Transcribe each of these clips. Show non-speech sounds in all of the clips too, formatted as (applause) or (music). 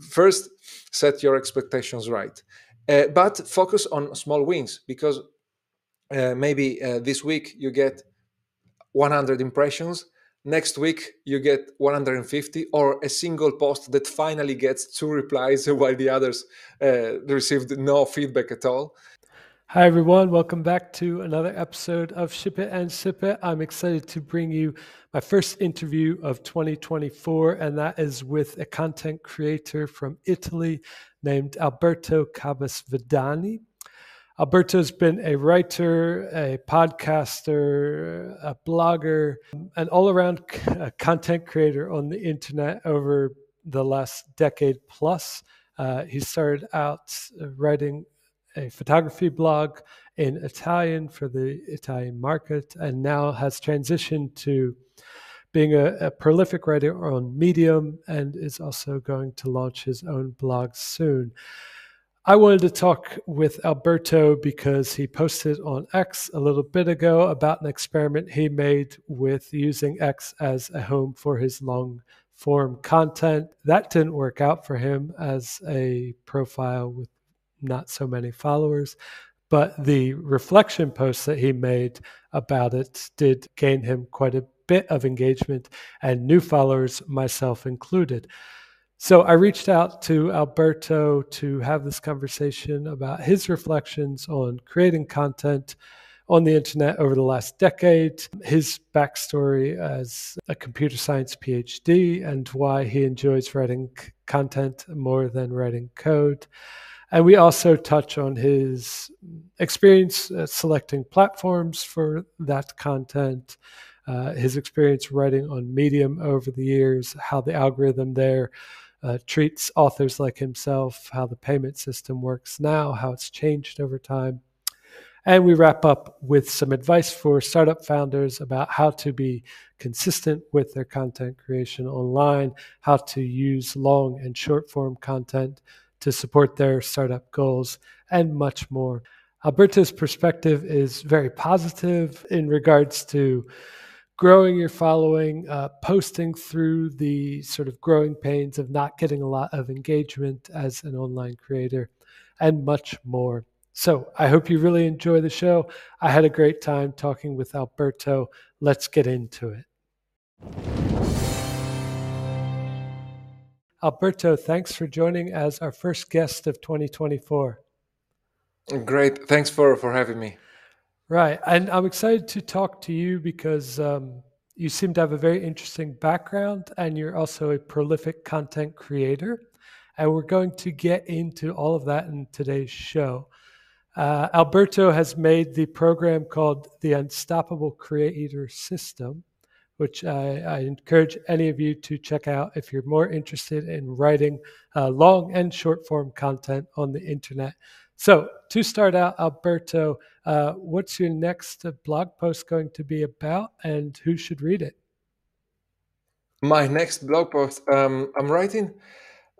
first set your expectations right, uh, but focus on small wins because uh, maybe uh, this week you get 100 impressions next week you get 150 or a single post that finally gets two replies (laughs) while the others uh, received no feedback at all Hi, everyone. Welcome back to another episode of Ship It and Sip It. I'm excited to bring you my first interview of 2024, and that is with a content creator from Italy named Alberto Cabas Vidani. Alberto's been a writer, a podcaster, a blogger, an all around content creator on the internet over the last decade plus. Uh, he started out writing a photography blog in Italian for the Italian market and now has transitioned to being a, a, prolific writer on Medium and is also going to launch his own blog soon. I wanted to talk with Alberto because he posted on X a little bit ago about an experiment he made with using X as a home for his long form content. That didn't work out for him as a profile with not so many followers. But the reflection posts that he made about it did gain him quite a bit of engagement and new followers, myself included. So I reached out to Alberto to have this conversation about his reflections on creating content on the internet over the last decade, his backstory as a computer science PhD, and why he enjoys writing content more than writing code. And we also touch on his experience uh, selecting platforms for that content, uh, his experience writing on Medium over the years, how the algorithm there uh, treats authors like himself, how the payment system works now, how it's changed over time. And we wrap up with some advice for startup founders about how to be consistent with their content creation online, how to use long and short form content to support their startup goals, and much more. Alberto's perspective is very positive in regards to growing your following, uh, posting through the sort of growing pains of not getting a lot of engagement as an online creator, and much more. So I hope you really enjoy the show. I had a great time talking with Alberto. Let's get into it. Alberto, thanks for joining as our first guest of 2024. Great. Thanks for, for having me. Right. And I'm excited to talk to you because um, you seem to have a very interesting background and you're also a prolific content creator. And we're going to get into all of that in today's show. Uh, Alberto has made the program called the Unstoppable Creator System which I, I, encourage any of you to check out if you're more interested in writing uh, long and short form content on the internet. So, to start out, Alberto, uh, what's your next blog post going to be about and who should read it? My next blog post, um, I'm writing.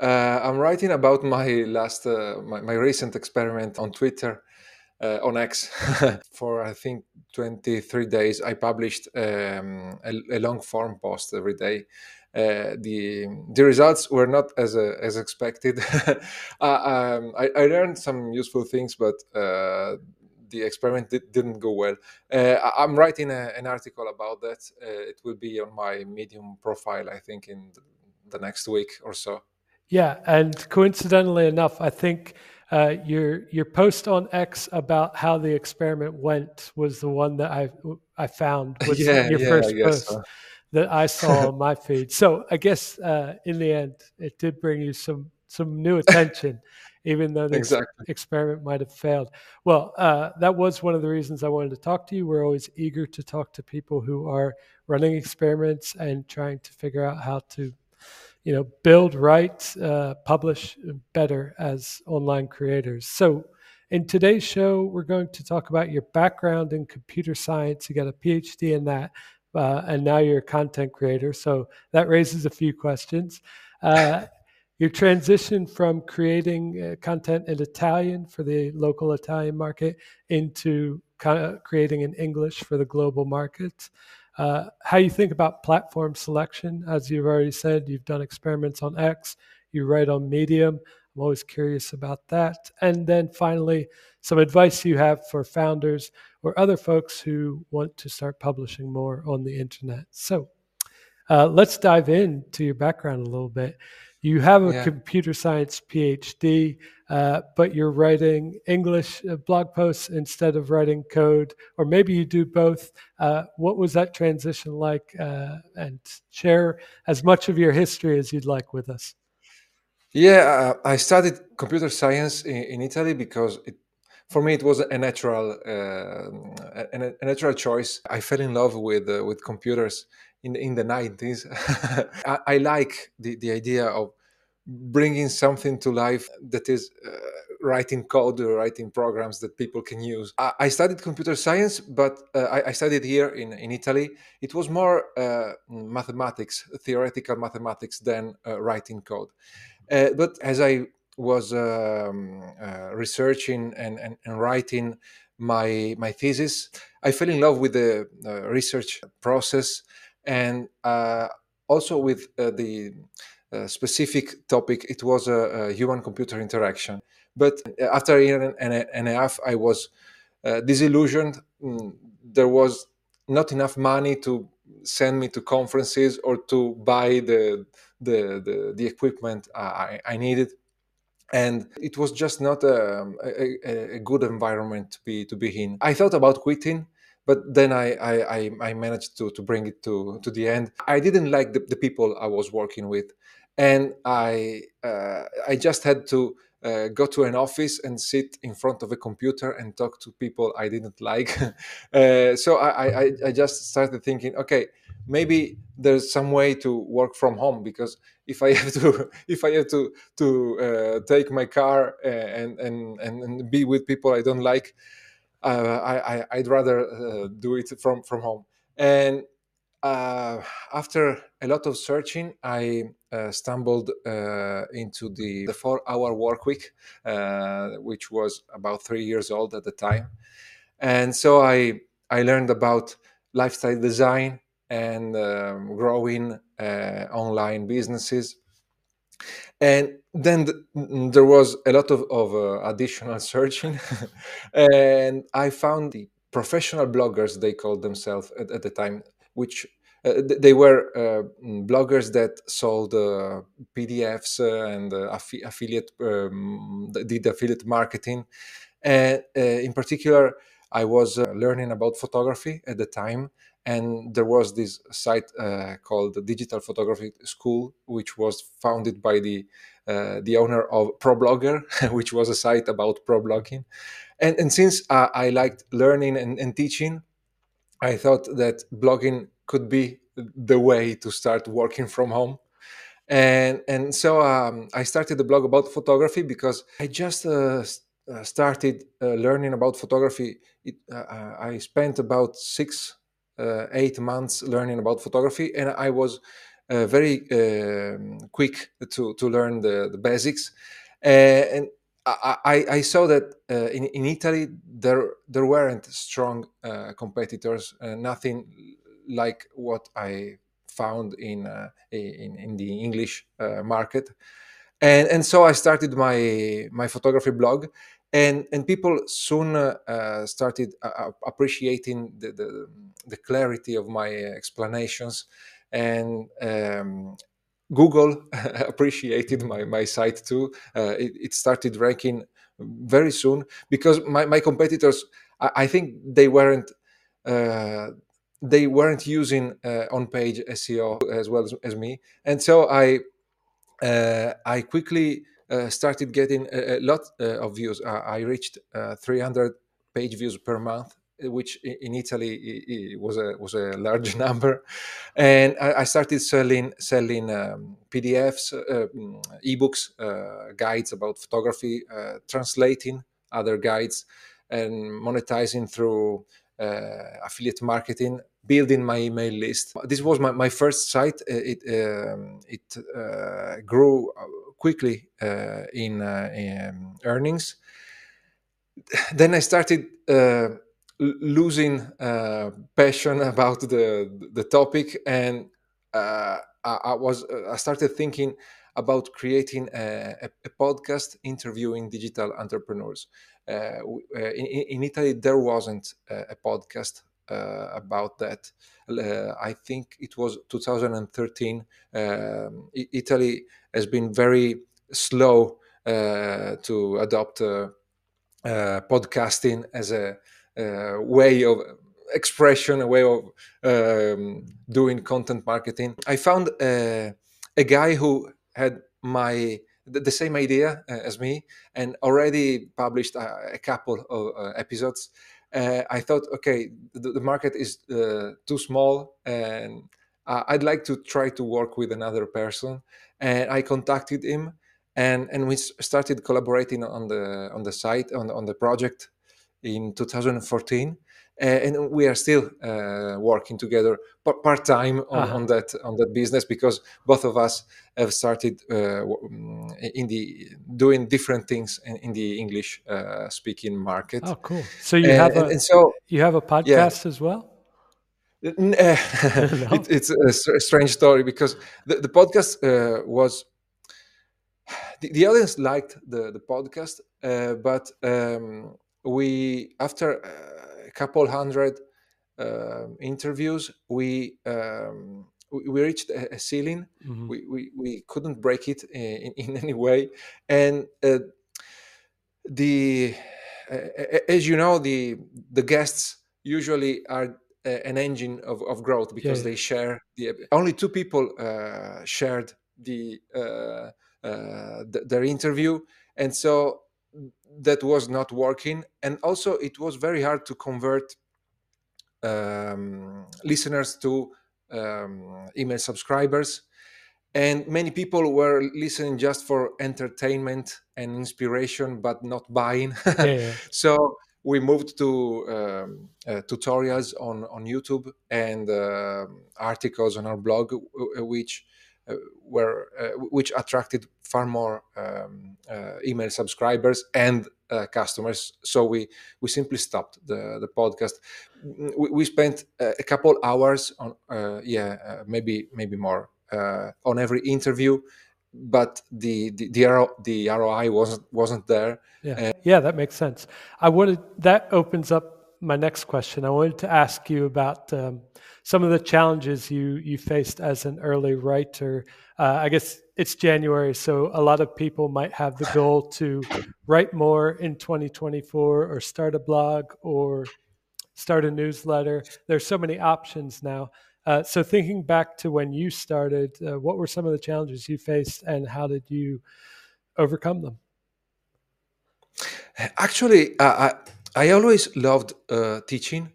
Uh, I'm writing about my last, uh, my, my recent experiment on Twitter uh, on X (laughs) for I think 23 days. I published um, a, a, long form post every day. Uh, the the results were not as uh, as expected. (laughs) uh, um, I, I, learned some useful things, but uh, the experiment did, not go well. Uh, I'm writing a, an article about that. it will be on my Medium profile, I think, in the next week or so. Yeah, and coincidentally enough, I think uh, your your post on X about how the experiment went was the one that I I found was (laughs) yeah, your yeah, first post so. that I (laughs) saw on my feed. So I guess uh, in the end, it did bring you some some new attention, even though the exactly. experiment might have failed. Well, uh, that was one of the reasons I wanted to talk to you. We're always eager to talk to people who are running experiments and trying to figure out how to you know, build, write, uh, publish better as online creators. So, in today's show, we're going to talk about your background in computer science. You got a PhD in that, uh, and now you're a content creator. So that raises a few questions. Uh, your transition from creating uh, content in Italian for the local Italian market into creating in English for the global market. Uh, how you think about platform selection. As you've already said, you've done experiments on X, you write on Medium. I'm always curious about that. And then finally, some advice you have for founders or other folks who want to start publishing more on the internet. So uh, let's dive into your background a little bit. You have a yeah. computer science PhD, uh, but you're writing English uh, blog posts instead of writing code, or maybe you do both. Uh, what was that transition like? Uh, and share as much of your history as you'd like with us. Yeah, I studied computer science in, in Italy because it, for me it was a natural uh, a, a, natural choice. I fell in love with uh, with computers in in the 90s. (laughs) I, I, like the, the idea of bringing something to life that is uh, writing code or writing programs that people can use. I, I studied computer science, but uh, I, I, studied here in, in Italy. It was more uh, mathematics, theoretical mathematics than uh, writing code. Uh, but as I was um, uh, researching and, and, and, writing my my thesis, I fell in love with the research process and uh, also with uh, the uh, specific topic. It was a, human-computer interaction. But after a year and a, and a half, I was uh, disillusioned. Mm, there was not enough money to send me to conferences or to buy the the the, the equipment I, I needed and it was just not um, a, a, a, good environment to be to be in. I thought about quitting, but then I I, I managed to, to bring it to, to the end. I didn't like the, the people I was working with, and I uh, I just had to uh, go to an office and sit in front of a computer and talk to people I didn't like. (laughs) uh, so I, I, I just started thinking, okay, maybe there's some way to work from home because if I (laughs) have to if I have to to uh, take my car uh, and, and and be with people I don't like, I, I would rather uh, do it from from home. And uh, after a lot of searching, I uh, stumbled into the, the four hour work week, which was about three years old at the time. And so I, I learned about lifestyle design and um, growing uh, online businesses. And then th- there was a lot of, of uh, additional (laughs) searching. and I found the professional bloggers, they called themselves at, at the time, which uh, they were uh, bloggers that sold uh, PDFs and affi- affiliate um, did affiliate marketing, and in particular, I was learning about photography at the time, and there was this site uh, called Digital Photography School, which was founded by the uh, the owner of ProBlogger, (laughs) which was a site about pro blogging. And, and since uh, I liked learning and, and, teaching, I thought that blogging could be the way to start working from home and and so um, I started the blog about photography because I just uh, uh started uh, learning about photography. It, uh, uh I spent about six, eight months learning about photography, and I was very um, quick to to learn the, the basics. and I, I, saw that in, in Italy there there weren't strong competitors, nothing like what I found in uh, in, in, the English uh, market, and and so I started my my photography blog, and and people soon uh, started appreciating the, the, the clarity of my explanations, and um, Google (laughs) appreciated my, my site too. Uh, it, it, started ranking very soon because my, my competitors, I, I think they weren't uh, they weren't using uh, on-page SEO as well as, as, me, and so I uh, I quickly uh, started getting a, a lot uh, of views. I reached uh, 300 page views per month, which in Italy was a was a large (laughs) number, and I, started selling selling um, PDFs, uh, ebooks, guides about photography, translating other guides, and monetizing through affiliate marketing building my email list. This was my, my first site. Uh, it um, it uh, grew uh, quickly uh, in, uh, in, earnings. Then I started uh, losing passion (laughs) about the the topic, and I, I, was I started thinking about creating a, a, a podcast interviewing digital entrepreneurs. Uh, in, in, Italy, there wasn't a, a podcast about that. Uh, I think it was 2013. Um, Italy has been very slow uh, to adopt podcasting as a, way of expression, a way of um, doing content marketing. I found a, a guy who had my the, same idea uh, as me and already published a, couple of uh, episodes. Uh, I thought, okay, the, the market is uh, too small, and I'd like to try to work with another person. And I contacted him, and and we started collaborating on the on the site on on the project in 2014 uh, and we are still uh, working together part time on, uh-huh. on, that on that business because both of us have started uh, in the doing different things in, in the English uh, speaking market. Oh, cool! So you have a and so you have a podcast yeah. as well. Uh, (laughs) (laughs) it, it's a strange story because the, the podcast uh, was the, the, audience liked the, the podcast, but um, we after a couple hundred uh, interviews, we um, we reached a, ceiling. Mm-hmm. We, we, we couldn't break it in, in any way, and uh, the uh, as you know the the guests usually are an engine of, of growth because yeah. they share the only two people uh, shared the, uh, uh, the, their interview and so that was not working. And also it was very hard to convert um, listeners to um, email subscribers. And many people were listening just for entertainment and inspiration but not buying. Yeah, yeah. (laughs) so we moved to um, uh, tutorials on, on youtube and uh, articles on our blog which were uh, which attracted far more um, uh, email subscribers and customers. So we we simply stopped the the podcast. We, we spent a couple hours on yeah maybe maybe more on every interview but the the the, RO, the ROI wasn't wasn't there. Yeah, yeah, that makes sense. I wanted that opens up my next question. I wanted to ask you about um, some of the challenges you you faced as an early writer. Uh, I guess it's January, so a lot of people might have the goal to write more in 2024, or start a blog, or start a newsletter. There's so many options now. Uh, so thinking back to when you started, uh, what were some of the challenges you faced, and how did you overcome them? Actually, I I always loved uh, teaching,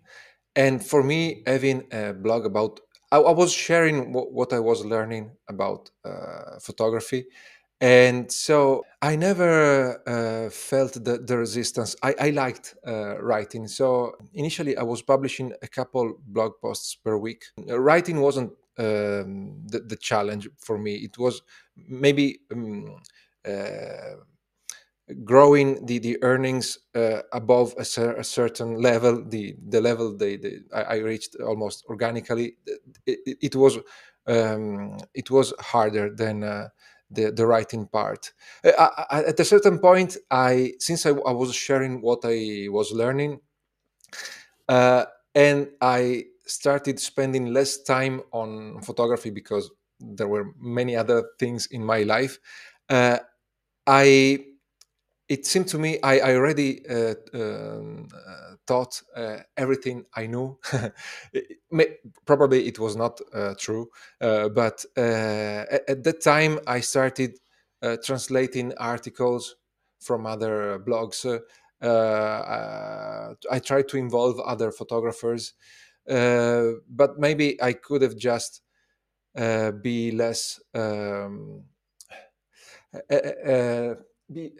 and for me, having a blog about I, I was sharing w- what I was learning about uh, photography, and so I never uh, felt the, the resistance. I, I liked uh, writing, so initially I was publishing a couple blog posts per week. Writing wasn't um, the, the challenge for me. It was maybe. Um, uh, growing the the earnings uh, above a, cer- a, certain level the the level they, they I, I, reached almost organically it, it, it was um, it was harder than uh, the the writing part. Uh, I, I, at a certain point i since I, was sharing what i was learning uh, and i started spending less time on photography because there were many other things in my life uh, i it seemed to me I, I already uh, um, uh, taught uh, everything I knew. (laughs) it may, probably it was not uh, true, uh, but uh, at, at, that time I started translating articles from other blogs. I tried to involve other photographers, but maybe I could have just be less. Um, (sighs) be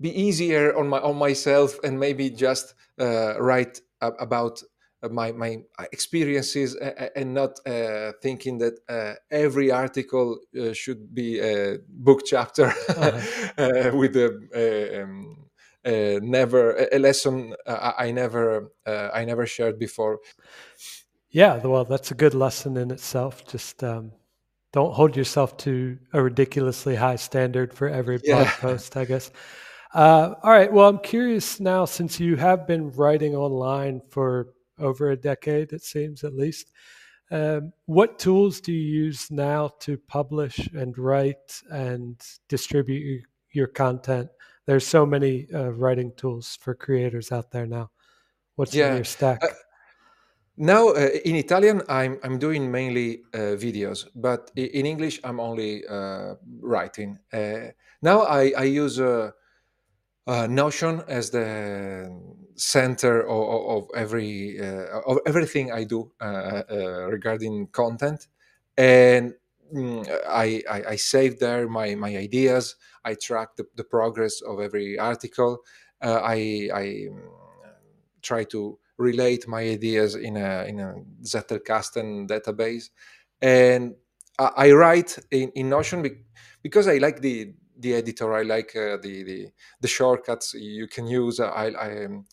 be easier on my on myself and maybe just uh, write about my my experiences and not uh, thinking that uh, every article uh, should be a book chapter (laughs) (laughs) uh-huh. with a, um, never a lesson I never uh, I never shared before. Yeah, well, that's a good lesson in itself. Just um, don't hold yourself to a ridiculously high standard for every blog yeah. post, I guess. Uh, all right. Well, I'm curious now, since you have been writing online for over a decade, it seems at least. Um, what tools do you use now to publish and write and distribute your content? There's so many uh, writing tools for creators out there now. What's yeah. in your stack? Uh, now uh, in Italian, I'm I'm doing mainly uh, videos, but in English, I'm only uh, writing. Uh, now I I use uh, Notion as the center of, of every uh, of everything I do uh, uh regarding content, and mm, I, I, I, save there my, my ideas. I track the, the progress of every article. Uh, I, I mm, try to relate my ideas in a in a Zettelkasten database, and I, I write in, in Notion because I like the the editor. I like uh, the, the the shortcuts you can use. I I um,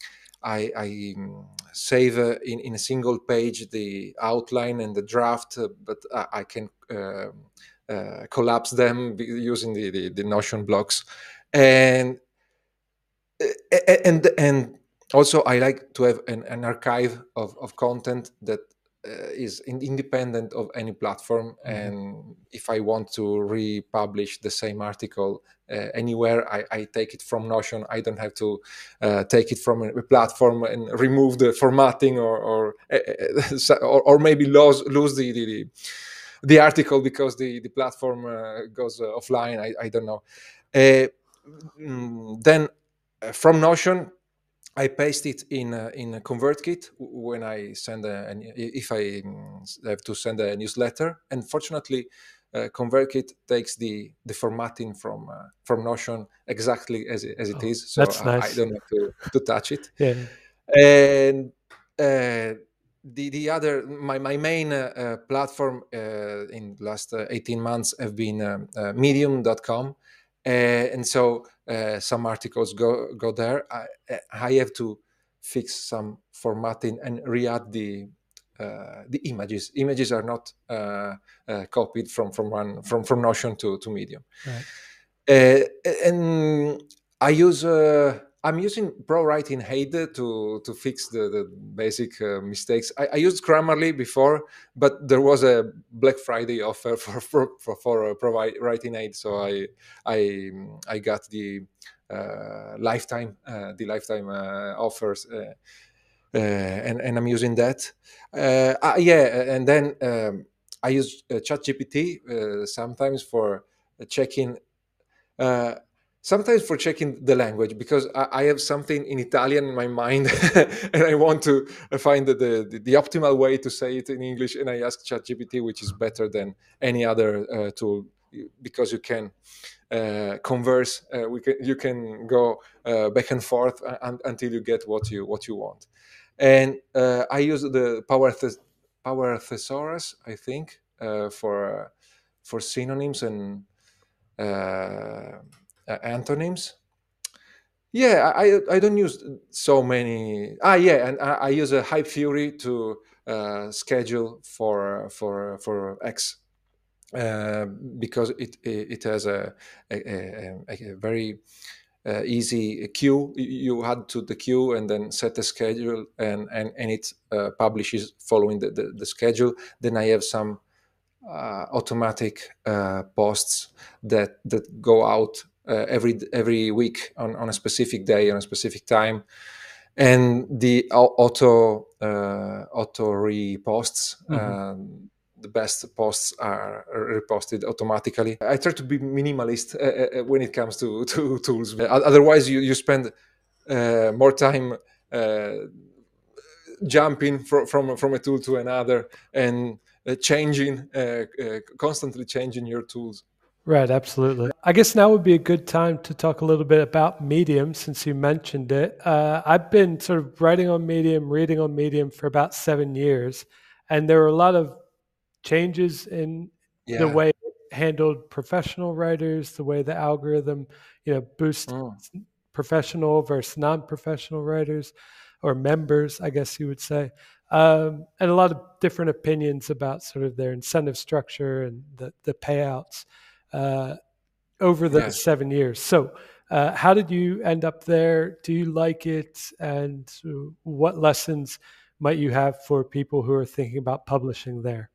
I, I um, save uh, in in a single page the outline and the draft, uh, but I, I can um, uh, collapse them using the, the, the Notion blocks, and and and also I like to have an, an archive of, of content that uh, is independent of any platform mm-hmm. and if i want to republish the same article uh, anywhere I, I, take it from notion. I don't have to uh, take it from a platform and remove the formatting or or, uh, (laughs) or, or, maybe lose, lose the, the, the article because the, the platform uh, goes uh, offline. I, I, don't know. Mm, then from notion I paste it in a, in ConvertKit when I send a, an, if I mm, have to send a newsletter. And fortunately, uh, ConvertKit takes the the formatting from uh, from Notion exactly as it, as it oh, is, so I, nice. I, don't have to, to touch it. yeah. And uh, the the other my my main uh, uh, platform uh, in the last 18 months have been um, Medium.com uh, and so uh, some articles go go there. I, I have to fix some formatting and re-add the uh, the images. Images are not uh, uh, copied from from one from from Notion to to Medium. Right. Uh, and I use I'm using ProWriting Aid to to fix the, the basic uh, mistakes. I, I, used Grammarly before, but there was a Black Friday offer (laughs) for for for, for uh, ProWriting Aid, so I I I got the uh, lifetime uh, the lifetime uh, offers. Uh, and and I'm using that, yeah. And then um, I use ChatGPT sometimes for checking sometimes for checking the language because I, I, have something in Italian in my mind (laughs) and I want to find the, the, the, optimal way to say it in English. And I ask ChatGPT, which is better than any other uh, tool because you can uh, converse. Uh, we can, you can go uh, back and forth until you get what you what you want. And uh, I use the Power Power Thesaurus, I think, uh, for for synonyms and uh, antonyms. Yeah, I I don't use so many. Ah, yeah, and I, I use a Hypefury to uh, schedule for for for X uh, because it it has a a, a, a very uh, easy queue. You add to the queue and then set a schedule, and and and it uh, publishes following the, the, the schedule. Then I have some uh, automatic uh, posts that that go out uh, every every week on, on a specific day on a specific time. And the auto uh, auto reposts mm-hmm. um, the best posts are reposted automatically. I try to be minimalist uh, uh when it comes to, to tools. Otherwise you, you spend uh, more time uh, jumping from, from from a tool to another and changing constantly changing your tools Right, absolutely. I guess now would be a good time to talk a little bit about Medium since you mentioned it. Uh, I've been sort of writing on Medium, reading on Medium for about seven years, and there were a lot of changes in yeah. the way it handled professional writers, the way the algorithm, you know, boosts oh. professional versus non-professional writers or members, I guess you would say. um, and a lot of different opinions about sort of their incentive structure and the, the payouts uh, over the yes. seven years. So, uh, how did you end up there? Do you like it? And what lessons might you have for people who are thinking about publishing there?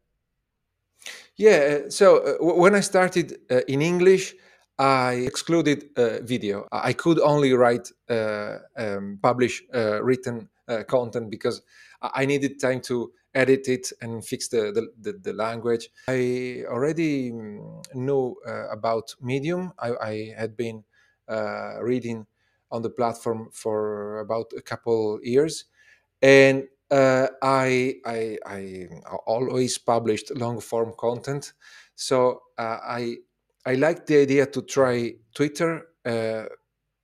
Yeah, uh, so uh, when I started uh, in English, I excluded uh, video. I could only write, uh, um, publish uh, content because I needed time to edit it and fix the, the, the, the language. I already mm, knew about Medium. I, I had been reading on the platform for about a couple years. And uh, I, I, I always published long form content, so uh, I I liked the idea to try Twitter.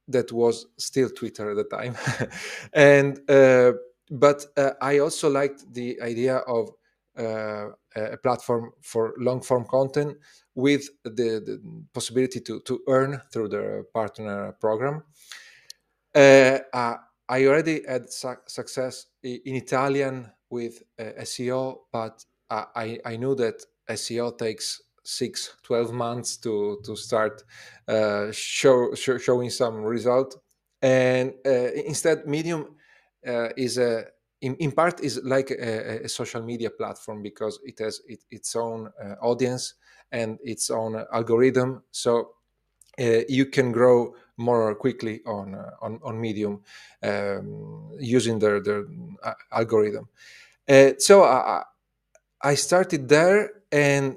Uh, that was still Twitter at the time, (laughs) and uh, but uh, I also liked the idea of uh, a platform for long form content with the, the, possibility to to earn through the partner program. I already had su- success in Italian with uh, SEO, but I, I knew that SEO takes six, 12 months to, to start uh, show, show, showing some result. And uh, instead, Medium uh, is a, in, in, part is like a, a, social media platform because it has it, its own uh, audience and its own algorithm. So uh, you can grow more quickly on uh, on, on Medium um, using their their uh, algorithm. so I, I started there and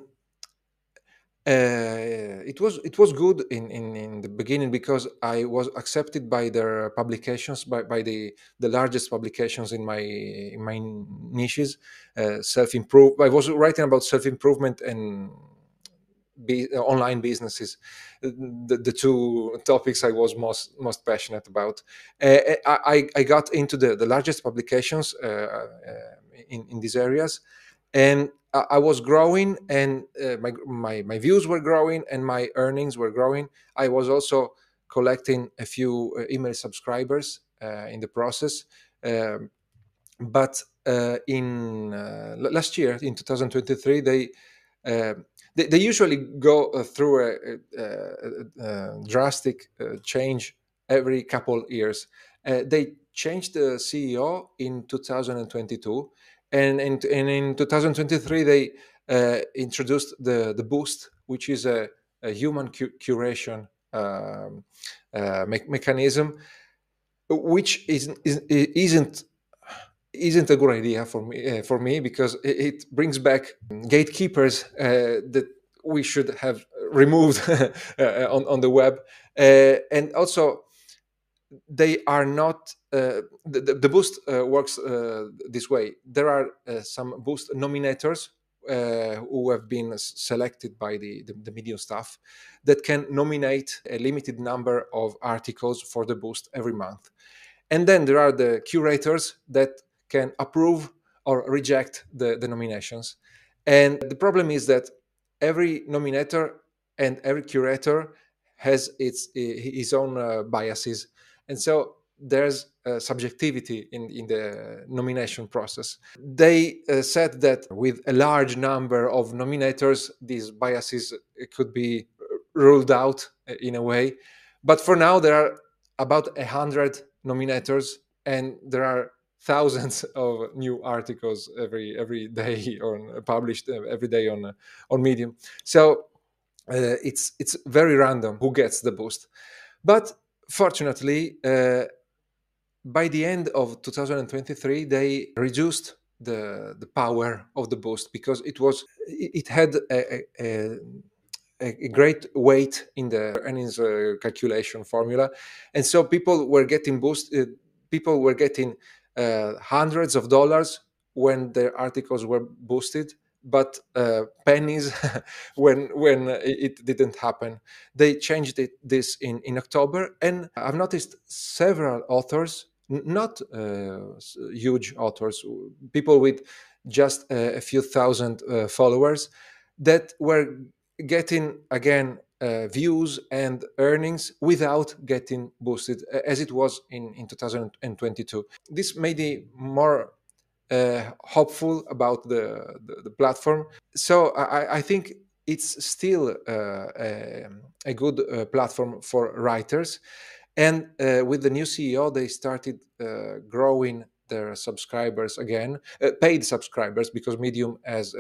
uh, it was it was good in, in, in the beginning because I was accepted by their publications by, by the the largest publications in my in my niches uh, self improve I was writing about self improvement and be, uh, online businesses, the, the, two topics I was most most passionate about. Uh, I, I got into the, the largest publications uh, in, in these areas, and I was growing, and uh, my, my my views were growing, and my earnings were growing. I was also collecting a few uh, email subscribers in the process. Um, but in last year, in 2023, they they, they usually go uh, through a, a, a drastic uh, change every couple years. Uh, they changed the CEO in 2022, and in, and in 2023 they uh, introduced the the Boost, which is a, a human cu- curation um, uh, me- mechanism, which is, is, isn't isn't a good idea for me uh, for me because it, brings back gatekeepers uh, that we should have removed (laughs) uh, on, on the web. Uh, and also they are not uh, the, the, boost uh, works this way. There are some boost nominators who have been selected by the, the, the medium staff that can nominate a limited number of articles for the boost every month. And then there are the curators that can approve or reject the, the nominations. And the problem is that every nominator and every curator has its his own uh, biases, and so there's uh, subjectivity in, in the nomination process. They uh, said that with a large number of nominators, these biases could be ruled out uh, in a way. But for now, there are about a hundred nominators, and there are thousands (laughs) of new articles every every day (laughs) on published uh, every day on uh, on medium so uh, it's it's very random who gets the boost but fortunately uh, by the end of 2023 they reduced the the power of the boost because it was it had a, a, a great weight in the earnings uh, calculation formula. And so people were getting boosted people were getting uh, hundreds of dollars when their articles were boosted but uh, pennies (laughs) when when it didn't happen. They changed it this in in October, and I've noticed several authors, not uh, huge authors, people with just a, a few thousand uh, followers, that were getting again uh, views and earnings without getting boosted as it was in, in 2022. This made me more uh, hopeful about the, the, the platform. So I, I think it's still uh, a, a, good uh, platform for writers. And uh, with the new CEO, they started uh, growing their subscribers again, uh, paid subscribers, because Medium has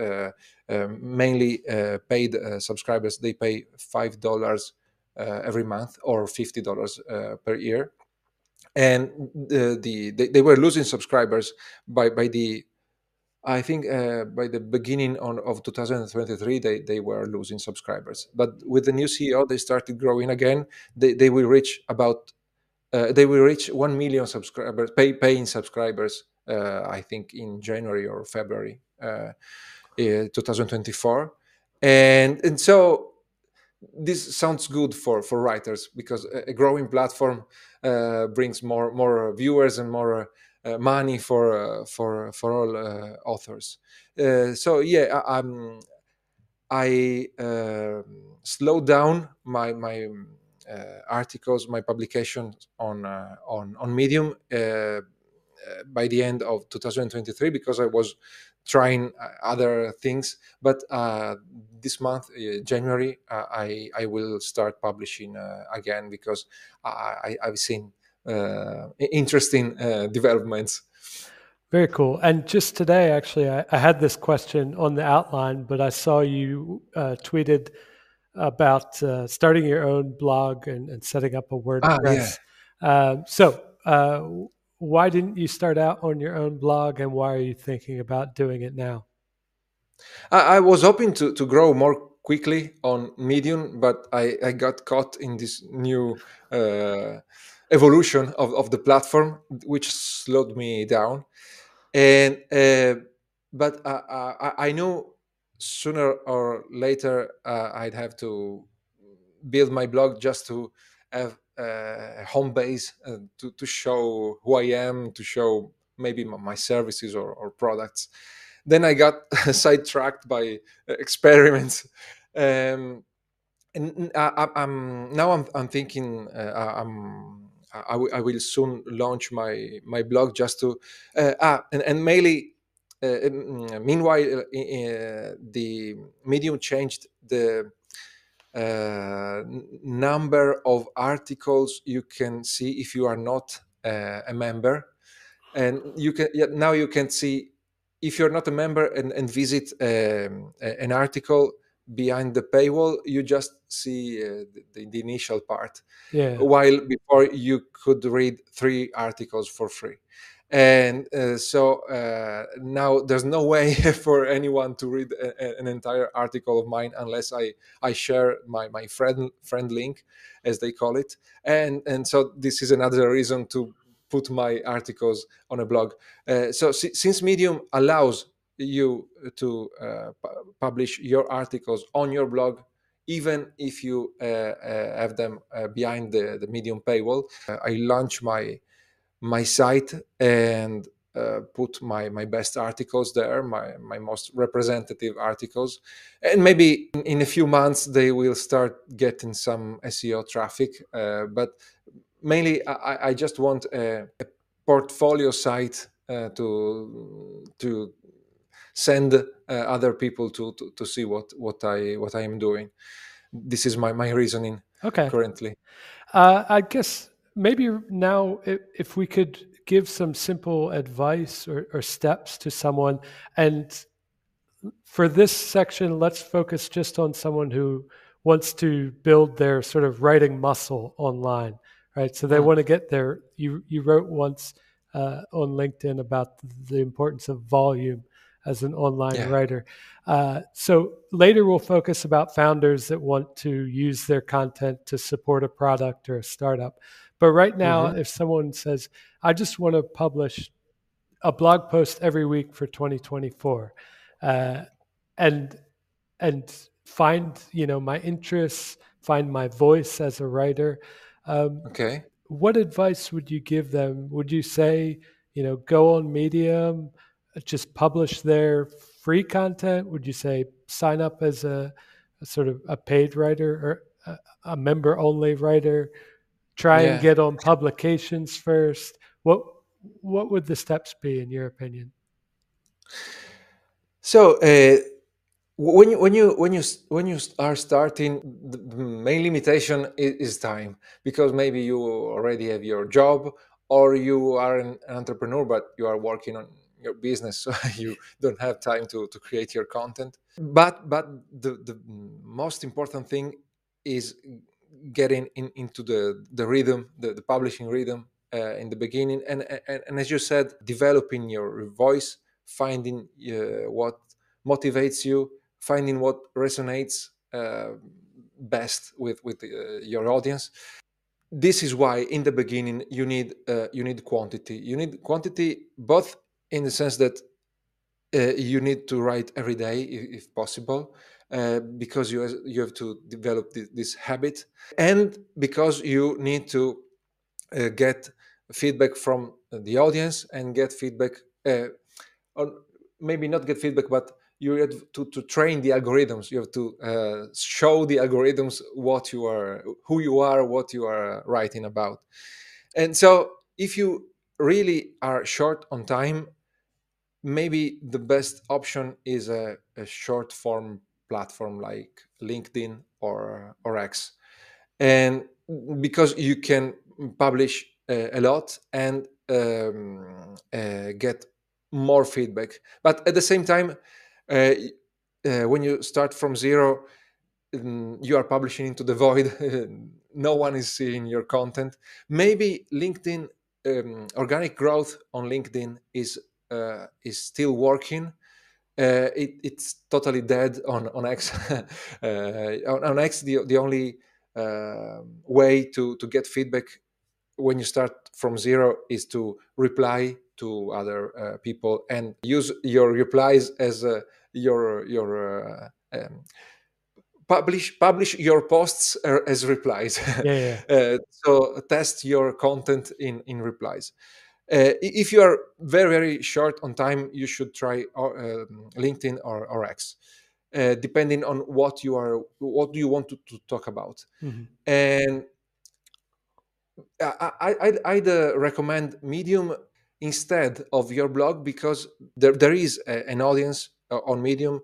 mainly paid subscribers. They pay five dollars every month or fifty dollars per year and the, the they, they, were losing subscribers by by the I think uh, by the beginning on, of 2023 they, they were losing subscribers, but with the new CEO they started growing again. They, they will reach about uh, they will reach one million subscribers, pay, paying subscribers. Uh, I think in January or February uh, 2024, and and so this sounds good for for writers because a growing platform uh, brings more more viewers and more uh, money for uh, for for all uh, authors. Uh, so yeah, I, I um, slowed down my my uh, articles, my publications on on on Medium by the end of 2023 because I was trying other things. But this month, uh, January, uh, I I will start publishing uh, again because I, I have seen interesting developments. Very cool. And just today, actually, I, I, had this question on the outline, but I saw you tweeted about uh, starting your own blog and, and setting up a WordPress. Ah, yeah. uh, so, uh, why didn't you start out on your own blog, and why are you thinking about doing it now? I, I was hoping to, to grow more quickly on Medium, but I, I got caught in this new uh, evolution of, of the platform, which slowed me down. And uh, but I, I, knew sooner or later uh, I'd have to build my blog just to have a home base uh, to, to show who I am, to show maybe my services or, or products then I got (laughs) sidetracked by uh, experiments. Um, and I, am now I'm, I'm thinking uh, I'm I, w- I will soon launch my my blog just to uh, ah and, and mainly uh, mm, meanwhile uh, uh, the medium changed the number of articles you can see if you are not a member. And you can now you can see if you're not a member and, and visit um, an article behind the paywall, you just see uh, the, the, initial part. Yeah. While before you could read three articles for free. And uh, so uh, now there's no way (laughs) for anyone to read a, an entire article of mine unless I, I share my, my friend friend link, as they call it. And and so this is another reason to put my articles on a blog. Uh, so si- since Medium allows you to uh, pu- publish your articles on your blog, even if you uh, uh have them behind the, the Medium paywall, I launch my my site and uh, put my my best articles there, my my most representative articles, and maybe in, in a few months they will start getting some SEO traffic. Uh, but mainly I, I just want a, a portfolio site uh, to to send uh, other people to, to, to see what what I what I am doing. This is my my reasoning. Okay. Currently, uh, I guess maybe now if, if, we could give some simple advice or, or steps to someone, and for this section, let's focus just on someone who wants to build their sort of writing muscle online right? So they mm. want to get there. You you wrote once uh, on LinkedIn about the importance of volume as an online yeah. writer. Uh, so later we'll focus about founders that want to use their content to support a product or a startup. But right now, mm-hmm. if someone says, "I just want to publish a blog post every week for 2024," uh, and and find you know my interests, find my voice as a writer. Um, okay. What advice would you give them? Would you say, you know, go on Medium, just publish their free content? Would you say sign up as a, a sort of a paid writer or a, a member only writer? Try yeah. and get on publications first. What what would the steps be in your opinion? So uh, when you when you when you when you are starting, the main limitation is, is time because maybe you already have your job or you are an entrepreneur but you are working on your business so (laughs) you don't have time to, to create your content. But but the, the most important thing is getting in, into the the rhythm the, the publishing rhythm uh, in the beginning. And, and and as you said developing your voice finding uh, what motivates you finding what resonates uh, best with with uh, your audience. This is why in the beginning you need uh, you need quantity. You need quantity both in the sense that uh, you need to write every day if, if possible uh, because you you have to develop this, this, habit. And because you need to uh, get feedback from the audience and get feedback uh, or maybe not get feedback but you have to, to train the algorithms. You have to uh, show the algorithms what you are who you are what you are writing about. And so if you really are short on time maybe the best option is a, a short form platform like linkedin or or x and because you can publish uh, a lot and um, uh, get more feedback but at the same time uh, uh, when you start from zero, mm, you are publishing into the void. (laughs) no one is seeing your content. Maybe LinkedIn um, organic growth on LinkedIn is uh, is still working. Uh, it, it's totally dead on on X. (laughs) uh, on, on, X, the the only uh, way to to get feedback when you start from zero is to reply to other people and use your replies as a your your uh, um, publish publish your posts as replies. (laughs) Yeah, yeah. uh, so test your content in in replies. Uh, if you are very very short on time, you should try uh, LinkedIn or, or X, uh, depending on what you are what do you want to, to talk about. Mm-hmm. And I, I, I'd, uh, recommend Medium instead of your blog because there, there is a, an audience uh, on Medium,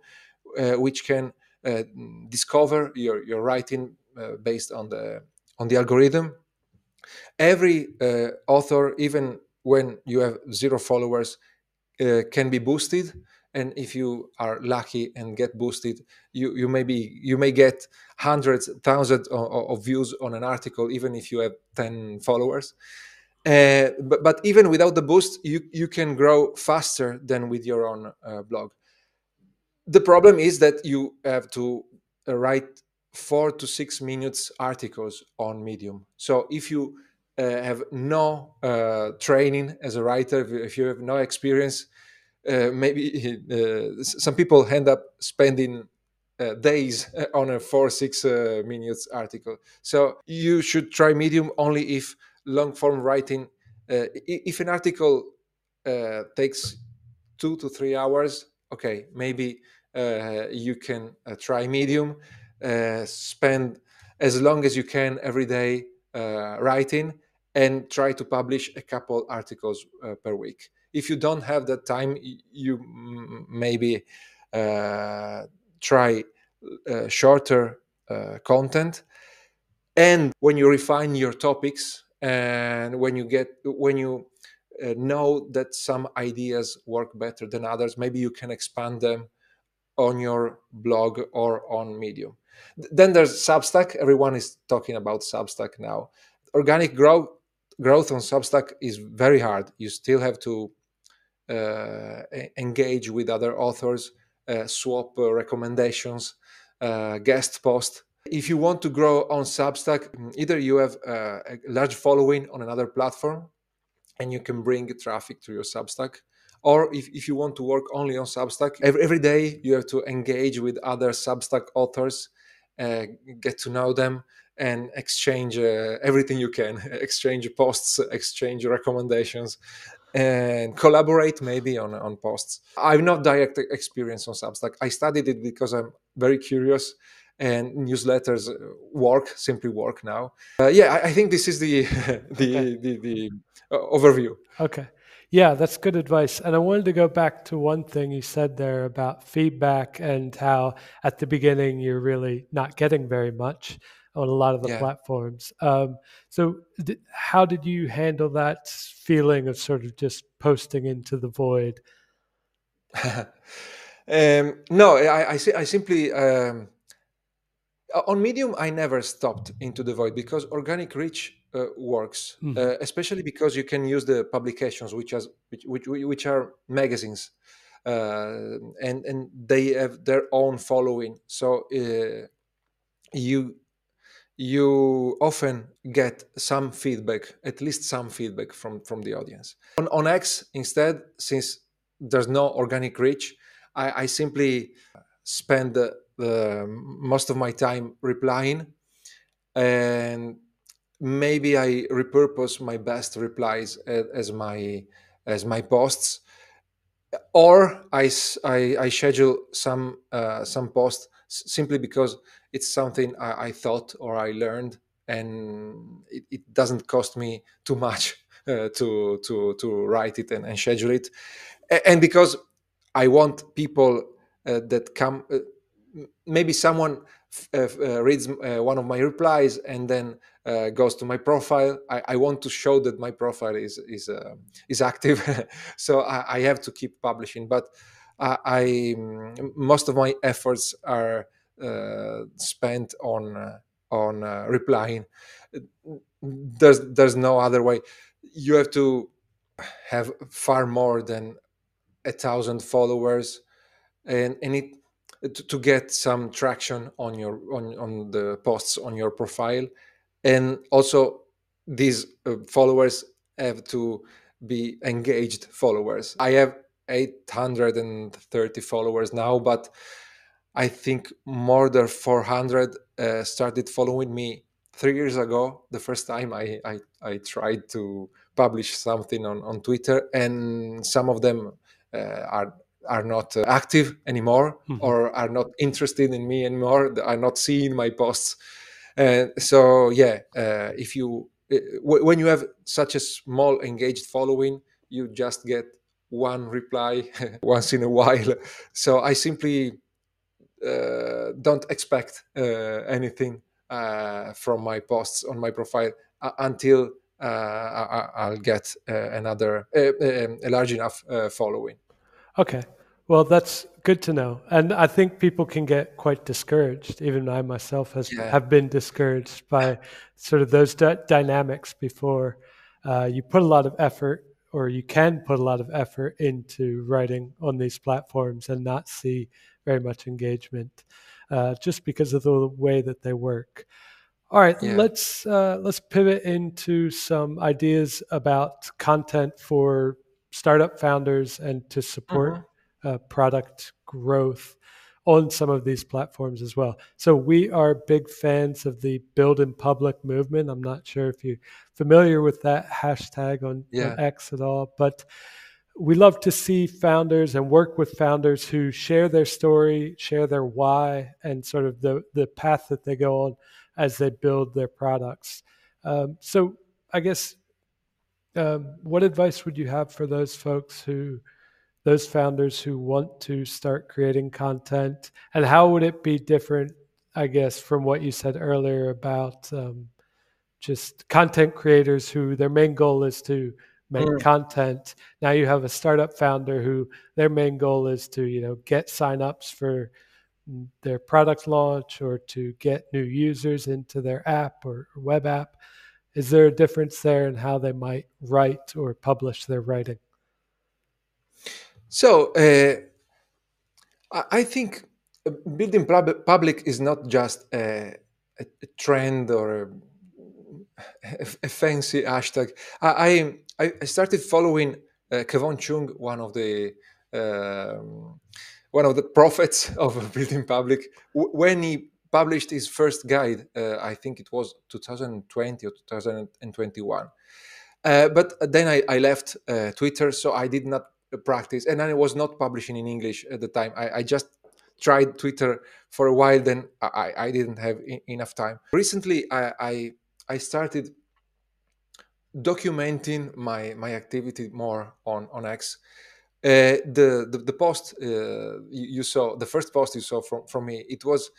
uh, which can uh, discover your, your writing based on the on the algorithm. Every author, even when you have zero followers, can be boosted. And if you are lucky and get boosted you you may be you may get hundreds thousands of, of views on an article even if you have 10 followers. Uh, but, but even without the boost you you can grow faster than with your own uh, blog. The problem is that you have to uh, write four to six minutes articles on medium. So if you uh, have no uh, training as a writer. If you have no experience uh, maybe (laughs) uh, some people end up spending uh, days on a four six minutes article. So you should try medium only if long form writing if an article takes two to three hours okay maybe uh, you can uh, try medium uh, spend as long as you can every day writing and try to publish a couple articles uh, per week if you don't have that time you maybe uh, try uh, shorter content and when you refine your topics and when you get when you uh, know that some ideas work better than others maybe you can expand them on your blog or on Medium. Then there's Substack. Everyone is talking about Substack now. Organic growth growth on Substack is very hard. You still have to uh, engage with other authors, uh, swap uh, recommendations, uh, guest post. If you want to grow on Substack, either you have uh, a large following on another platform and you can bring traffic to your Substack, or if, if you want to work only on substack every, every day you have to engage with other substack authors uh, get to know them and exchange uh, everything you can (laughs) exchange posts exchange recommendations and collaborate maybe on, on posts. I've not direct experience on substack. I studied it because i'm very curious and newsletters work simply work now. Uh, yeah I, I, think this is the (laughs) the, okay. the, the, the uh, overview. Okay. Yeah, that's good advice. And I wanted to go back to one thing you said there about feedback and how at the beginning you're really not getting very much on a lot of the yeah. platforms. Um, so, th- how did you handle that feeling of sort of just posting into the void? (laughs) um, no, I, I, I simply um, on Medium I never stopped into the void because organic reach uh, works, mm-hmm. uh, especially because you can use the publications, which, has, which, which, which are magazines, uh, and and they have their own following. So uh, you you often get some feedback, at least some feedback from from the audience. On on X instead, since there's no organic reach, I, I simply spend the, the most of my time replying and maybe I repurpose my best replies as my as my posts, or I, I, I schedule some uh, some posts simply because it's something I, I, thought or I learned, and it, it doesn't cost me too much (laughs) uh, to to to write it and, and, schedule it, and because I want people uh, that come. Uh, maybe someone uh, uh, reads one of my replies and then uh, goes to my profile. I, I, want to show that my profile is is uh, is active, (laughs) so I, I, have to keep publishing. But I, I most of my efforts are uh, spent on uh, on uh, replying. There's there's no other way. You have to have far more than a thousand followers, and and to, to get some traction on your on on the posts on your profile and also these uh, followers have to be engaged followers i have 830 followers now but i think more than 400 uh, started following me three years ago the first time I, I, I tried to publish something on, on twitter and some of them uh, are are not uh, active anymore mm-hmm. or are not interested in me anymore They are not seeing my posts uh, so yeah, uh, if you uh, w- when you have such a small engaged following, you just get one reply (laughs) once in a while. So I simply don't expect uh, anything uh, from my posts on my profile until I- will get another um, a large enough following. Okay. Well, that's good to know. And I think people can get quite discouraged. Even I myself has yeah. have been discouraged by sort of those d- dynamics before uh, you put a lot of effort or you can put a lot of effort into writing on these platforms and not see very much engagement uh, just because of the way that they work. All right, yeah. let's uh, let's pivot into some ideas about content for startup founders and to support mm-hmm uh, product growth on some of these platforms as well. So we are big fans of the build in public movement. I'm not sure if you're familiar with that hashtag on, yeah. on X at all, but we love to see founders and work with founders who share their story, share their why, and sort of the the path that they go on as they build their products. Um, so I guess um, what advice would you have for those folks who those founders who want to start creating content and how would it be different i guess from what you said earlier about um, just content creators who their main goal is to make mm. content now you have a startup founder who their main goal is to you know get signups for their product launch or to get new users into their app or web app is there a difference there in how they might write or publish their writing so uh, I think building public is not just a, a, trend or a, (laughs) a, fancy hashtag. I, I, I started following uh, Kevon Cheung, one of the um, one of the prophets (laughs) of building public, when he published his first guide. Uh, I think it was 2020 or 2021. Uh, but then I, I left uh, Twitter, so I did not practice and i was not publishing in english at the time i, I just tried twitter for a while then i, I didn't have enough time recently I, I started documenting my my activity more on on X. Uh, the, the the post uh, you, saw the first post you saw from from me it was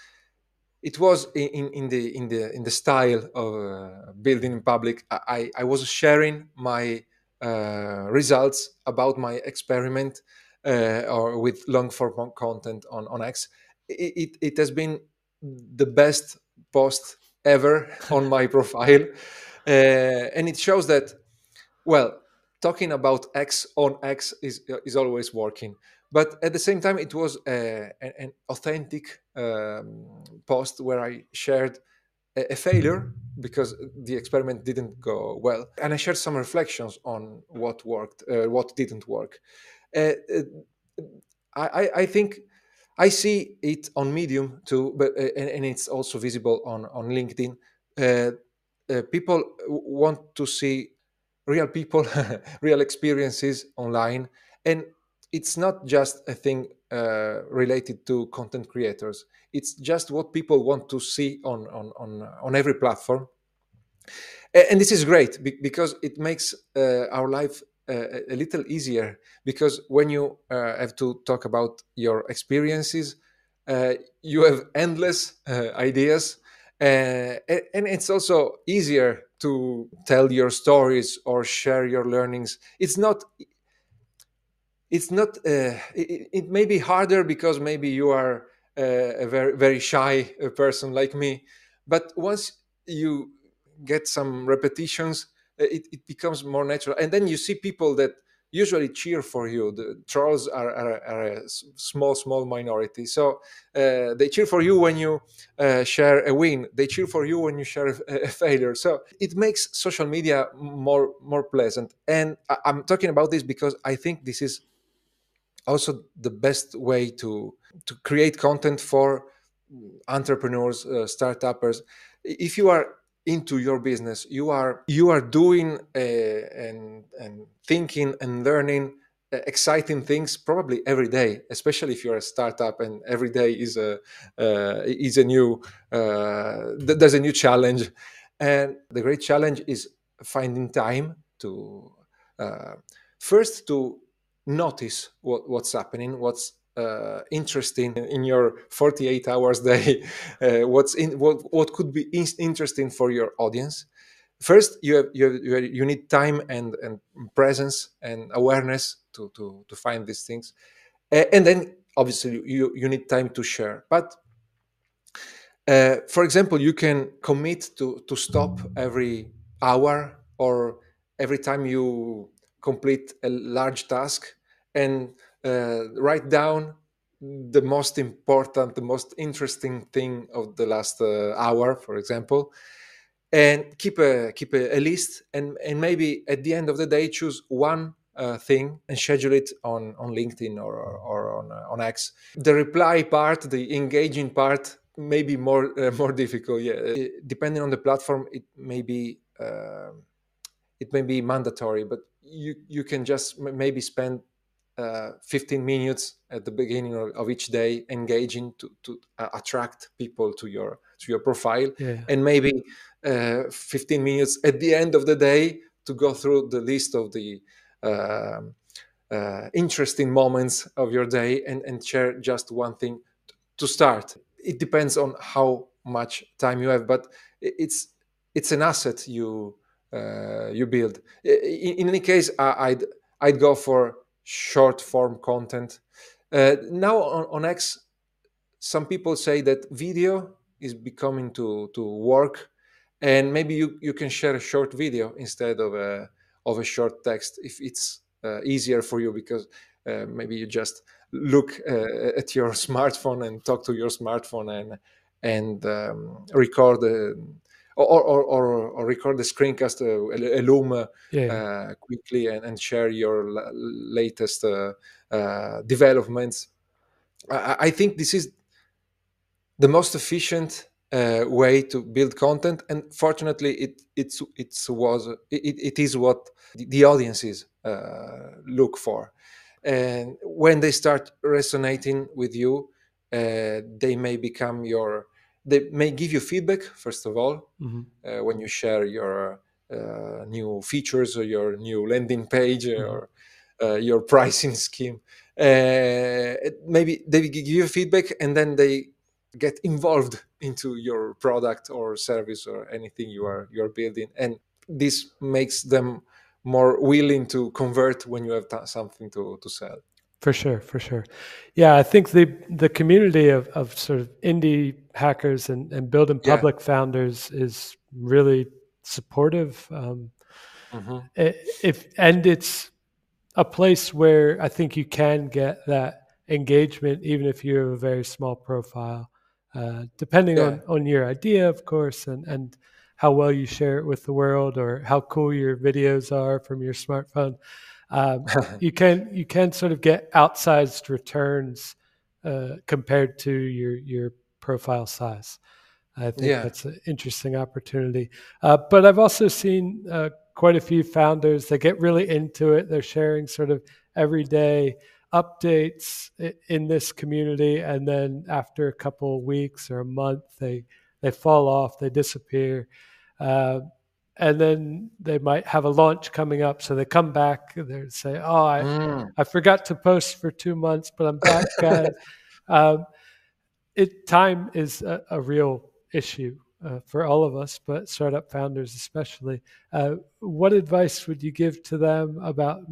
it was in, in the in the in the style of uh, building in public. I i was sharing my uh, results about my experiment uh, or with long form content on on x. It, it, it has been the best post ever (laughs) on my profile uh, and it shows that well talking about x on x is is always working. But at the same time it was a, an authentic um, post where i shared a, a, failure because the experiment didn't go well. And i shared some reflections on what worked uh, what didn't work. Uh, uh I, I, think i see it on medium too but uh, and, and, it's also visible on on linkedin. Uh, uh, people want to see real people (laughs) real experiences online and it's not just a thing uh, related to content creators. It's just what people want to see on on on, on every platform, and this is great because it makes uh, our life uh, a little easier. Because when you uh, have to talk about your experiences, uh, you have endless uh, and it's also easier to tell your stories or share your learnings. It's not it's not uh, it, it, may be harder because maybe you are uh, a very very shy uh, person like me but once you get some repetitions it, it becomes more natural and then you see people that usually cheer for you. The trolls are, are, are a small small minority. So uh, they cheer for you when you uh, share a win. They cheer for you when you share a, failure. So it makes social media more more pleasant. And I, i'm talking about this because i think this is also the best way to to create content for entrepreneurs uh, startups if you are into your business. You are you are doing uh, and and thinking and learning uh, exciting things probably every day especially if you're a startup and every day is a uh, is a new uh, there's a new challenge. And the great challenge is finding time to uh, first to notice what, what's happening, what's uh, interesting in your 48 hours (laughs) day, uh, what's in what, what could be in- interesting for your audience. First, you have, you, have, you, need time and, and presence and awareness to, to, to find these things, uh, and then obviously you, you need time to share. But uh, for example, you can commit to to stop every hour or every time you complete a large task and write down the most important, the most interesting thing of the last uh, hour, for example, and keep a keep a, a, list, and and maybe at the end of the day choose one uh, thing and schedule it on on LinkedIn or or, on uh, on X. The reply part, the engaging part, may be more uh, (laughs) more difficult. Yeah, uh, depending on the platform, it may be it may be mandatory, but you you can just maybe spend uh, 15 minutes at the beginning of, of each day engaging to, to uh, attract people to your to your profile. Yeah. and maybe uh, 15 minutes at the end of the day to go through the list of the um, uh, interesting moments of your day and, and share just one thing to start. It depends on how much time you have but it's it's an asset you uh, you build. In, in any case i'd i'd go for short form content. Uh, now on, on, X, some people say that video is becoming to, to work, and maybe you, you can share a short video instead of a of a short text if it's uh, easier for you because uh, maybe you just look uh, at your (laughs) smartphone and talk to your smartphone and and um, record or, or, or, or record the screencast, uh, a, Loom uh, yeah. Uh, quickly and, and, share your latest developments. I, I, think this is the most efficient uh, way to build content and fortunately it it's it's was it, it is what the audiences uh, look for and when they start resonating with you uh, they may become your they may give you feedback first of all mm-hmm. uh, when you share your uh, new features or your new landing page mm-hmm. or uh, your (laughs) pricing scheme. Uh, maybe they give you feedback and then they get involved (laughs) into your product or service or anything you are you're building, and this makes them more willing to convert when you have t- something to, to sell. For sure, for sure. Yeah, I think the the community of, of sort of indie hackers and, and building public yeah. founders is really supportive. Um, mm-hmm. If and it's a place where I think you can get that engagement, even if you have a very small profile, uh, depending yeah. on, on your idea, of course, and, and how well you share it with the world or how cool your videos are from your smartphone. Um, (laughs) you can you can sort of get outsized returns uh, compared to your your profile size. I think yeah. that's an interesting opportunity. Uh, but I've also seen uh, quite a few founders that get really into it. They're sharing sort of everyday updates in this community, and then after a couple of weeks or a month, they they fall off, they disappear, uh, and then they might have a launch coming up. So they come back, and they say, "Oh, I mm. I forgot to post for two months, but I'm back, (laughs) guys." um, it time is a, a real issue uh, for all of us, but startup founders especially. Uh, what advice would you give to them about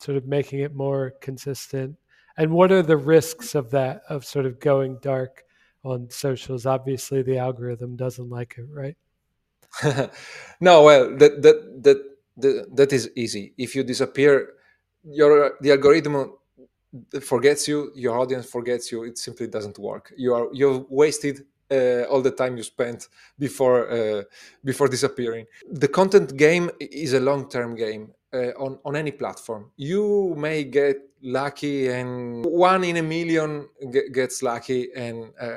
sort of making it more consistent? And what are the risks of that, of sort of going dark on socials? Obviously, the algorithm doesn't like it, right? (laughs) no, well, that, that, that, that, that is easy. If you disappear, your the algorithm forgets you your audience forgets you it simply doesn't work you are you've wasted uh, all the time you spent before uh, before disappearing. The content game is a long term game uh, on on any platform. You may get lucky, and one in a million g- gets lucky and uh,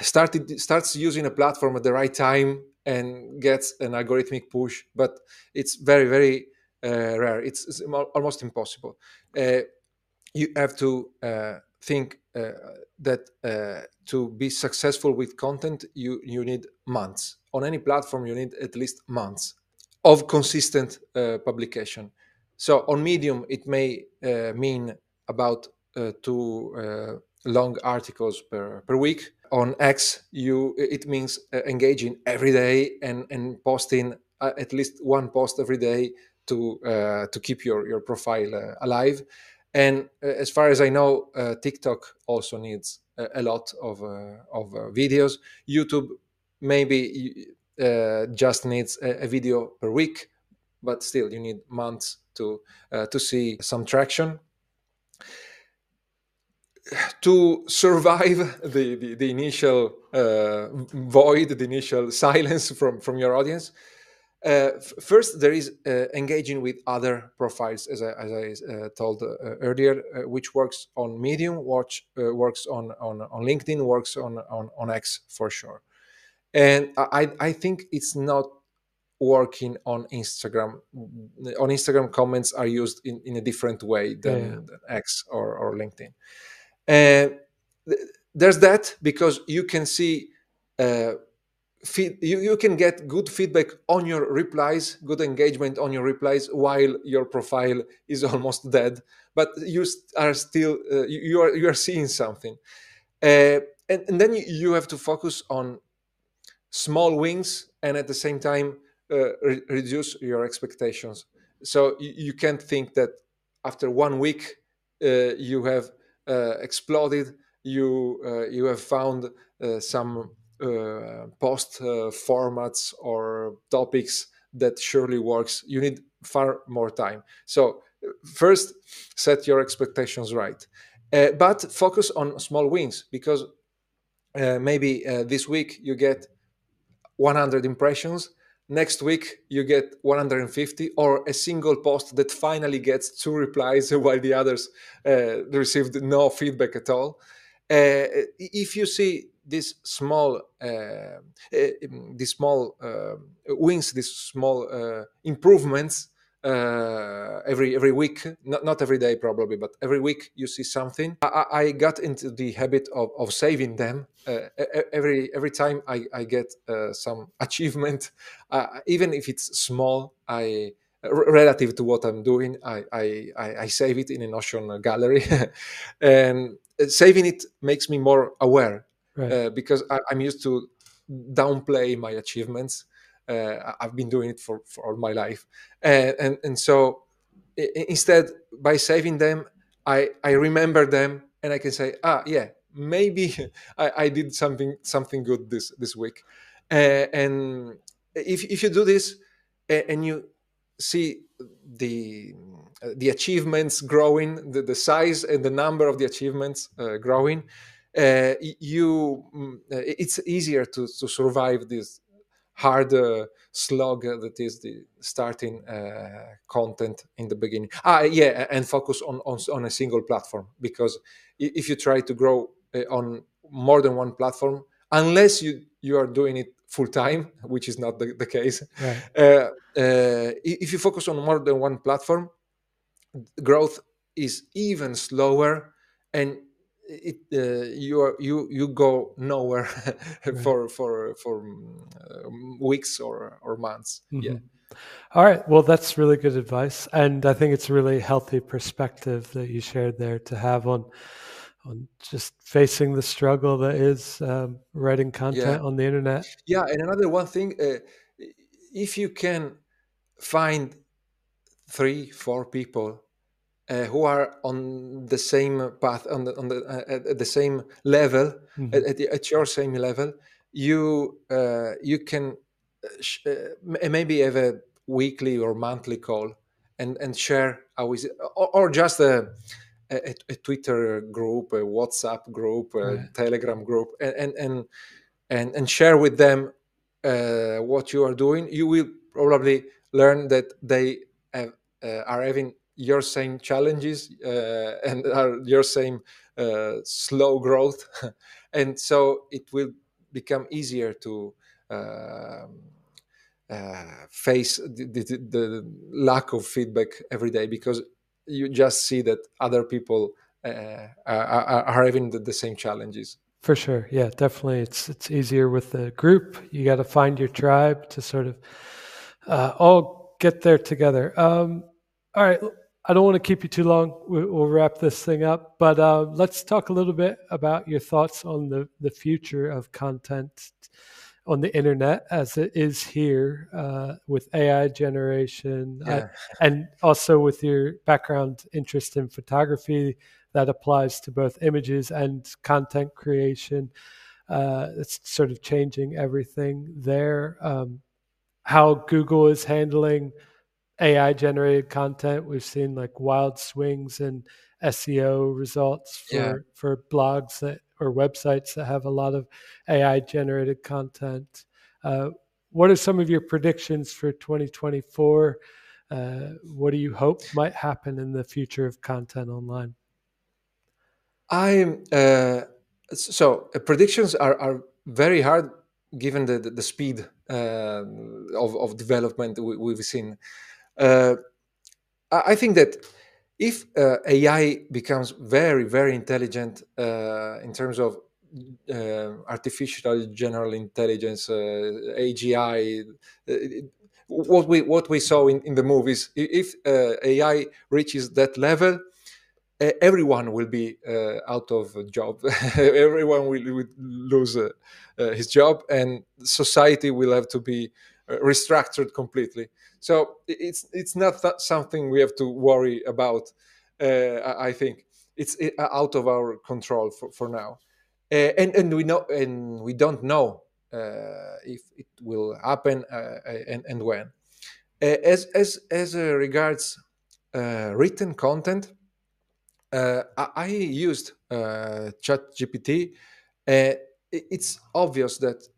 started starts using a platform at the right time and gets an algorithmic push. But it's very very uh, rare. It's, it's, almost impossible. Uh, you have to think uh, that uh, to be successful with content, you you need months. On any platform, you need at least months of consistent uh, publication. So on Medium, it may mean about two long articles per, per week. On X, you it means engaging every day and and posting at least one post every day to uh, to keep your your profile uh, alive and uh, as far as I know, uh, TikTok also needs a, a lot of uh, of videos. YouTube maybe just needs a, a, video per week, but still you need months to to see some traction to survive the, the, the initial uh, void, the initial silence from, from your audience, uh, first, there is uh, engaging with other profiles, as I, as I uh, told uh, earlier, uh, which works on Medium, watch, uh, works on, on, on LinkedIn, works on, on, on X for sure. And I, I think it's not working on Instagram. On Instagram, comments are used in, in a different way than, yeah. than X or, or LinkedIn. Th- there's that because you can see feed, you, you can get good feedback on your replies, good engagement on your replies while your profile is (laughs) almost dead, but you are still uh, you are you are seeing something, uh, and, and then you have to focus on small wins and at the same time uh, re- reduce your expectations. So you, you, can't think that after one week uh, you have uh, exploded, you uh, you have found some uh, post uh, formats or topics that surely works. You need far more time. So first set your expectations right. Uh, but focus on small wins because uh, maybe uh, this week you get 100 impressions next week you get 150 or a single post that finally gets two replies (laughs) while the others uh, received no feedback at all. If you see these small uh, uh, these small uh, wins, these small improvements uh, every every week not, not every day probably but every week you see something. I, I got into the habit of, of saving them. Uh, every every time i, I get uh, some (laughs) achievement uh, even if it's small i relative to what i'm doing i i, I save it in a notion gallery. (laughs) And saving it makes me more aware right. Uh, because I, i'm used to downplay my achievements uh, I've been doing it for, for all my life, and and, and so instead by saving them, I I remember them and I can say, ah, yeah, maybe (laughs) I, I did something something good this this week, uh, and if if you do this and you see the the achievements growing, the, the size and the number of the achievements uh, growing, uh, you mm, it's easier to, to survive this hard uh, slog that is the starting uh, content in the beginning. Ah, yeah, and focus on, on on a single platform because if you try to grow uh, on more than one platform, unless you you are doing it full time, which is not the, the case. Right. Uh, uh, if you focus on more than one platform, growth is even slower and it uh, you are you you go nowhere (laughs) for for for um, weeks or or months. Mm-hmm. yeah. All right. Well that's really good advice and i think it's a really healthy perspective that you shared there to have on on just facing the struggle that is um, writing content yeah. on the internet. Yeah and another one thing uh, if you can find three four people uh, who are on the same path on the on the uh, at, at, the same level mm-hmm. at, at, your same level you uh, you can uh, sh- uh, maybe have a weekly or monthly call and and share how is it or, or just a, a, a, twitter group a whatsapp group a right. telegram group and and and and, and share with them uh, what you are doing you will probably learn that they have, are having your same challenges uh, and are your same uh, slow growth. (laughs) And so it will become easier to um, uh, face the, the, the, lack of feedback every day because you just see that other people uh, are, are, having the, the, same challenges. For sure. Yeah definitely. It's it's easier with the group. You got to find your tribe to sort of uh, all get there together. Um, all right I don't want to keep you too long. We'll, wrap this thing up, but uh, let's talk a little bit about your thoughts on the, the future of content on the internet as it is here uh, with AI generation yeah. and also with your background interest in photography that applies to both images and content creation. Uh, it's sort of changing everything there. Um, how Google is handling AI generated content. We've seen like wild swings in SEO results for, yeah. for blogs that or websites that have a lot of AI generated content. Uh, what are some of your predictions for 2024? Uh, what do you hope might happen in the future of content online? I uh, so uh, predictions are, are very hard given the the, the speed uh, of of development we, have seen. Uh, I think that if uh, AI becomes very, very intelligent uh, in terms of uh, artificial general intelligence, uh, AGI, uh, what we what we saw in, in the movies, if AI reaches that level, everyone will be out of a job. (laughs) everyone will, will lose his job, and society will have to be restructured completely. So it's it's not something we have to worry about. Uh, I think it's uh, out of our control for, for now, uh, and and we know and we don't know uh, if it will happen uh, uh, and and when. as as as regards written content, I, I, used ChatGPT. it's obvious that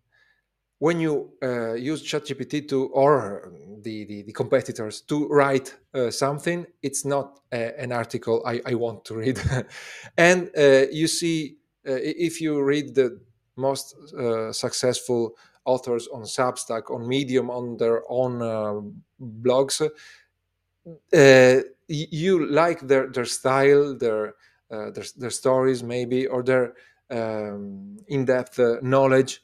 when you uh, use ChatGPT to or the, the, the competitors to write uh, something, it's not a, an article I, I, want to read. (laughs) and uh, you see, uh, if you read the most uh, successful authors on Substack, on Medium, on their own uh, blogs, uh, you like their their style, their uh, their, their stories maybe, or their um, in-depth uh, knowledge,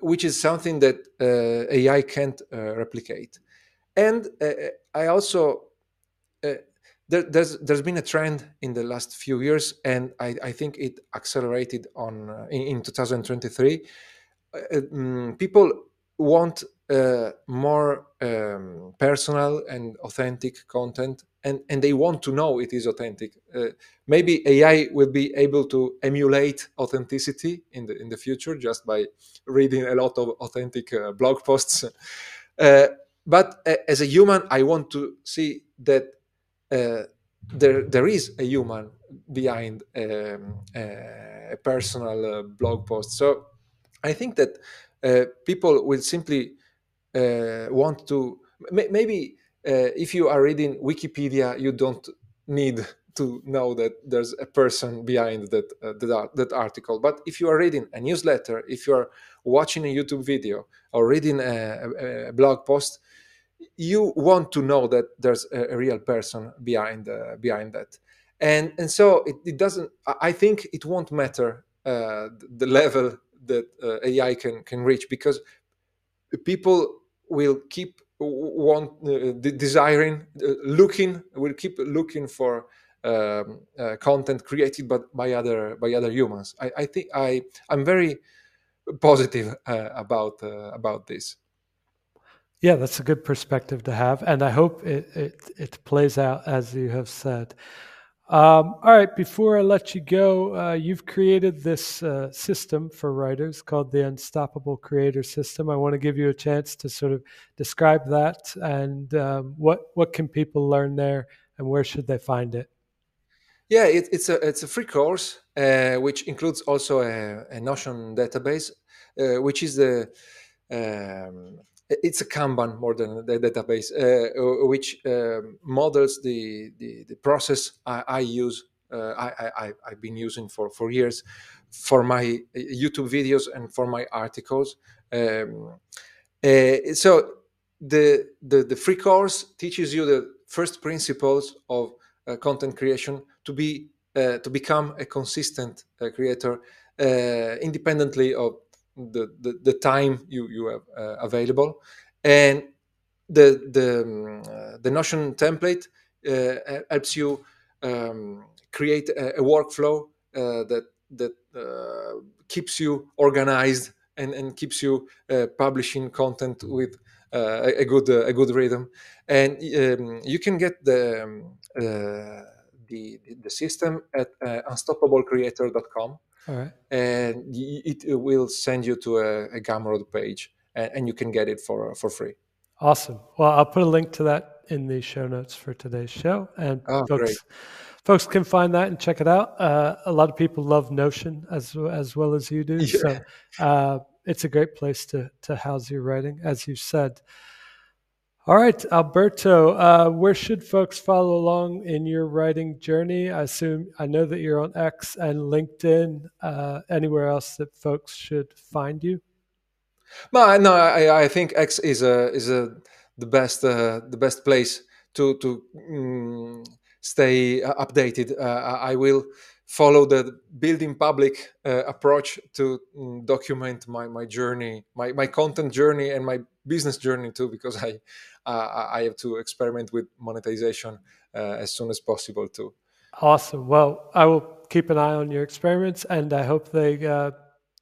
which is something that uh, AI can't uh, replicate. And uh, I also there, there's there's been a trend in the last few years, and I, I think it accelerated on in, in 2023. Um, people want uh, more um, personal and authentic content and, and they want to know it is authentic. Uh, maybe ai will be able to emulate authenticity in the in the future just by reading a lot of authentic uh, blog posts. (laughs) Uh, but uh, as a human i want to see that uh, there there is a human behind um, a personal blog post. So i think that people will simply uh, want to maybe uh, if you are reading wikipedia you don't need to know that there's a person behind that, uh, that, that article. But if you are reading a newsletter if you are watching a youtube video or reading a, a, a blog post you want to know that there's a, a real person behind uh, behind that. And and so it, it, doesn't i think it won't matter uh, the level that uh, ai can can reach because people will keep want uh, desiring uh, looking will keep looking for um, uh, content created but by other by other humans. I, I think i i'm very positive uh, about uh, about this. Yeah that's a good perspective to have and i hope it, it it plays out as you have said um, all right, before I let you go, uh, you've created this uh, system for writers called the Unstoppable Creator System. I want to give you a chance to sort of describe that and um, what what can people learn there and where should they find it? Yeah, it, it's a it's a free course uh, which includes also a, a Notion database, uh, which is the um, it's a Kanban more than the database, uh, which uh, models the, the, the process I, I use. Uh, I, I, I've been using for, for years for my YouTube videos and for my articles. Um, uh, so the, the the free course teaches you the first principles of uh, content creation to be uh, to become a consistent creator independently of the, the, the time you, you have uh, available. And the, the, um, uh, the Notion template uh, helps you um, create a, a workflow uh, that, that uh, keeps you organized and, and keeps you uh, publishing content with a, good, a good rhythm. And um, you can get the, um, the, the system at unstoppablecreator.com and it will send you to a, a Gumroad page, and, and, you can get it for for free. Awesome. Well, I'll put a link to that in the show notes for today's show, and oh, folks, great. folks can find that and check it out. Uh, a lot of people love Notion as as well as you do, (laughs) yeah. so uh, it's a great place to to house your writing, as you said. All right, Alberto, uh, where should folks follow along in your writing journey? I assume I know that you're on X and LinkedIn. Uh, anywhere else that folks should find you? No, no, I, I think X is a is a the best uh, the best place to to um, stay updated. Uh, I will follow the building public uh, approach to um, document my my journey, my my content journey, and my business journey too, because I uh, I have to experiment with monetization uh, as soon as possible too. Awesome. Well, I will keep an eye on your experiments, and I hope they uh,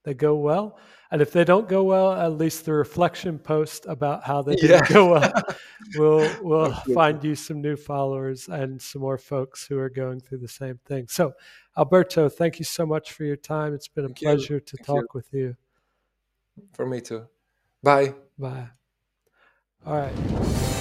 they go well. And if they don't go well, at least the reflection post about how they didn't go well (laughs) will will find you some new followers and some more folks who are going through the same thing. So, Alberto, thank you so much for your time. It's been a thank pleasure you. to thank talk you. with you. For me too. Bye. Bye. All right.